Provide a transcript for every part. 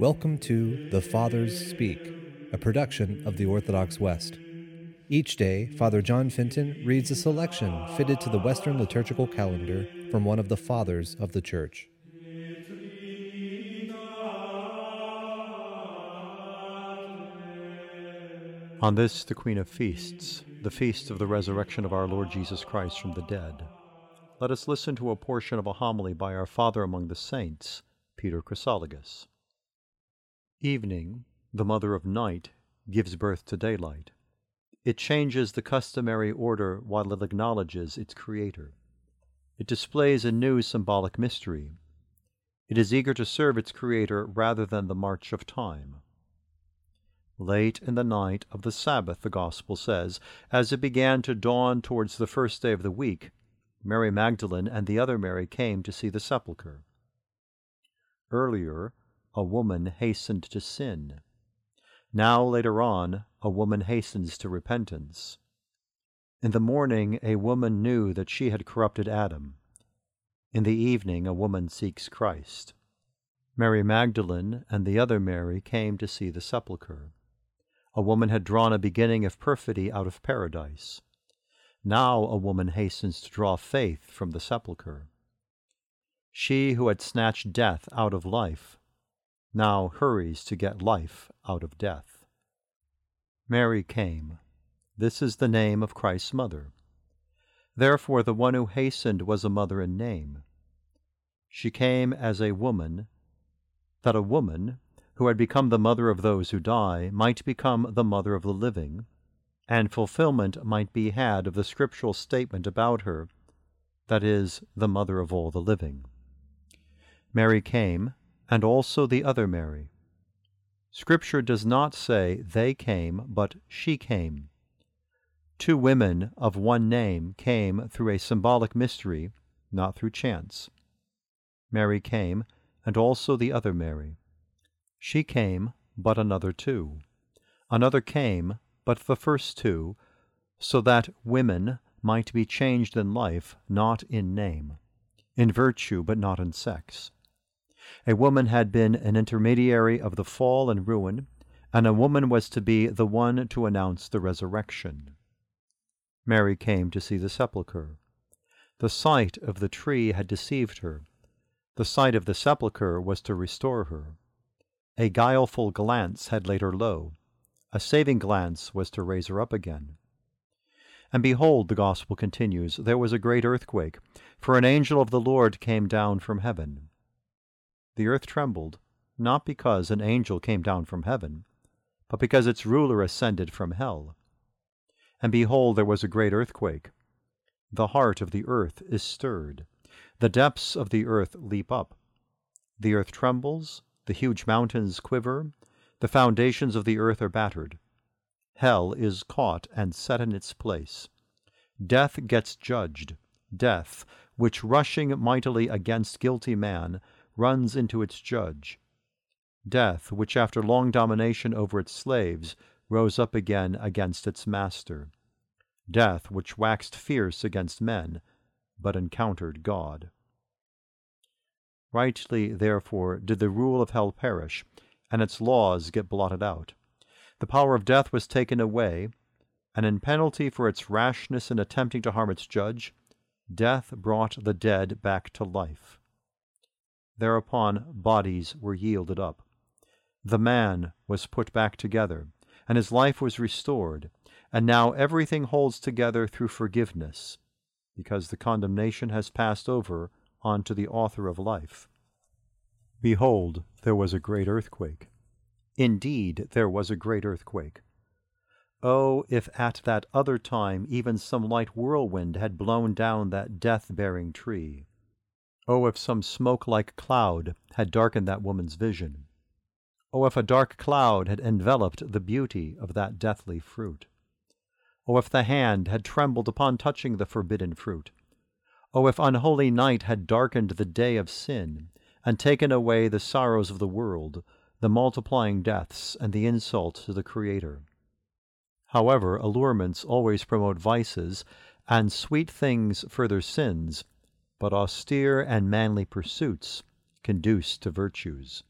Welcome to The Fathers Speak, a production of the Orthodox West. Each day, Father John Fenton reads a selection fitted to the Western liturgical calendar from one of the Fathers of the Church. On this, the Queen of Feasts, the feast of the resurrection of our Lord Jesus Christ from the dead, let us listen to a portion of a homily by our Father among the Saints, Peter Chrysologus. Evening, the mother of night, gives birth to daylight. It changes the customary order while it acknowledges its Creator. It displays a new symbolic mystery. It is eager to serve its Creator rather than the march of time. Late in the night of the Sabbath, the Gospel says, as it began to dawn towards the first day of the week, Mary Magdalene and the other Mary came to see the sepulchre. Earlier, a woman hastened to sin. Now, later on, a woman hastens to repentance. In the morning, a woman knew that she had corrupted Adam. In the evening, a woman seeks Christ. Mary Magdalene and the other Mary came to see the sepulchre. A woman had drawn a beginning of perfidy out of paradise. Now a woman hastens to draw faith from the sepulchre. She who had snatched death out of life now hurries to get life out of death. Mary came. This is the name of Christ's mother. Therefore, the one who hastened was a mother in name. She came as a woman, that a woman, who had become the mother of those who die, might become the mother of the living, and fulfillment might be had of the scriptural statement about her, that is, the mother of all the living. Mary came, and also the other Mary. Scripture does not say they came, but she came. Two women of one name came through a symbolic mystery, not through chance. Mary came, and also the other Mary. She came, but another too. Another came, but the first two, so that women might be changed in life, not in name, in virtue, but not in sex. A woman had been an intermediary of the fall and ruin, and a woman was to be the one to announce the resurrection. Mary came to see the sepulchre. The sight of the tree had deceived her. The sight of the sepulchre was to restore her. A guileful glance had laid her low. A saving glance was to raise her up again. And behold, the Gospel continues, there was a great earthquake, for an angel of the Lord came down from heaven the earth trembled, not because an angel came down from heaven, but because its ruler ascended from hell. And behold, there was a great earthquake. The heart of the earth is stirred. The depths of the earth leap up. The earth trembles, the huge mountains quiver, the foundations of the earth are battered. Hell is caught and set in its place. Death gets judged. Death, which rushing mightily against guilty man, runs into its judge. Death, which after long domination over its slaves rose up again against its master. Death, which waxed fierce against men, but encountered God. Rightly, therefore, did the rule of hell perish, and its laws get blotted out. The power of death was taken away, and in penalty for its rashness in attempting to harm its judge, death brought the dead back to life. Thereupon bodies were yielded up. The man was put back together, and his life was restored, and now everything holds together through forgiveness, because the condemnation has passed over on to the author of life. Behold, there was a great earthquake. Indeed, there was a great earthquake. Oh, if at that other time even some light whirlwind had blown down that death bearing tree! Oh, if some smoke like cloud had darkened that woman's vision! Oh, if a dark cloud had enveloped the beauty of that deathly fruit! Oh, if the hand had trembled upon touching the forbidden fruit! Oh, if unholy night had darkened the day of sin, and taken away the sorrows of the world, the multiplying deaths, and the insult to the Creator! However, allurements always promote vices, and sweet things further sins, but austere and manly pursuits conduce to virtues.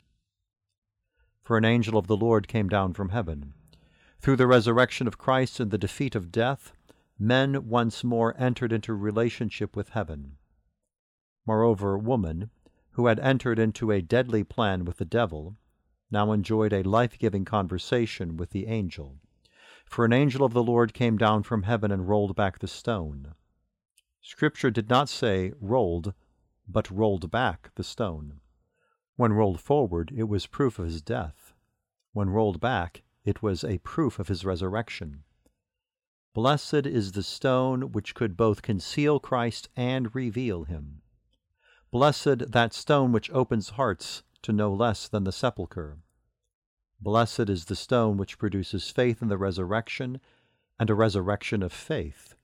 For an angel of the Lord came down from heaven. Through the resurrection of Christ and the defeat of death, men once more entered into relationship with heaven. Moreover, woman, who had entered into a deadly plan with the devil, now enjoyed a life giving conversation with the angel. For an angel of the Lord came down from heaven and rolled back the stone. Scripture did not say rolled, but rolled back the stone. When rolled forward, it was proof of his death. When rolled back, it was a proof of his resurrection. Blessed is the stone which could both conceal Christ and reveal him. Blessed that stone which opens hearts to no less than the sepulchre. Blessed is the stone which produces faith in the resurrection and a resurrection of faith,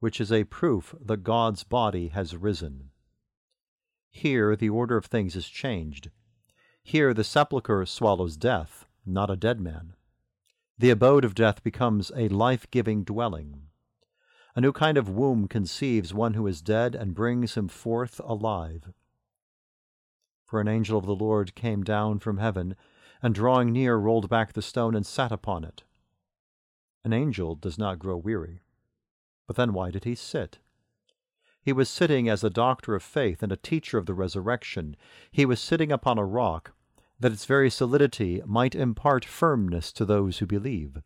which is a proof that God's body has risen. Here the order of things is changed. Here the sepulchre swallows death, not a dead man. The abode of death becomes a life giving dwelling. A new kind of womb conceives one who is dead and brings him forth alive. For an angel of the Lord came down from heaven, and drawing near rolled back the stone and sat upon it. An angel does not grow weary. But then why did he sit? He was sitting as a doctor of faith and a teacher of the resurrection. He was sitting upon a rock, that its very solidity might impart firmness to those who believe.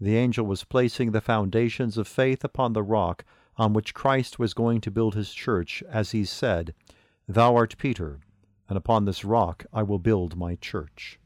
The angel was placing the foundations of faith upon the rock on which Christ was going to build his church, as he said, Thou art Peter, and upon this rock I will build my church.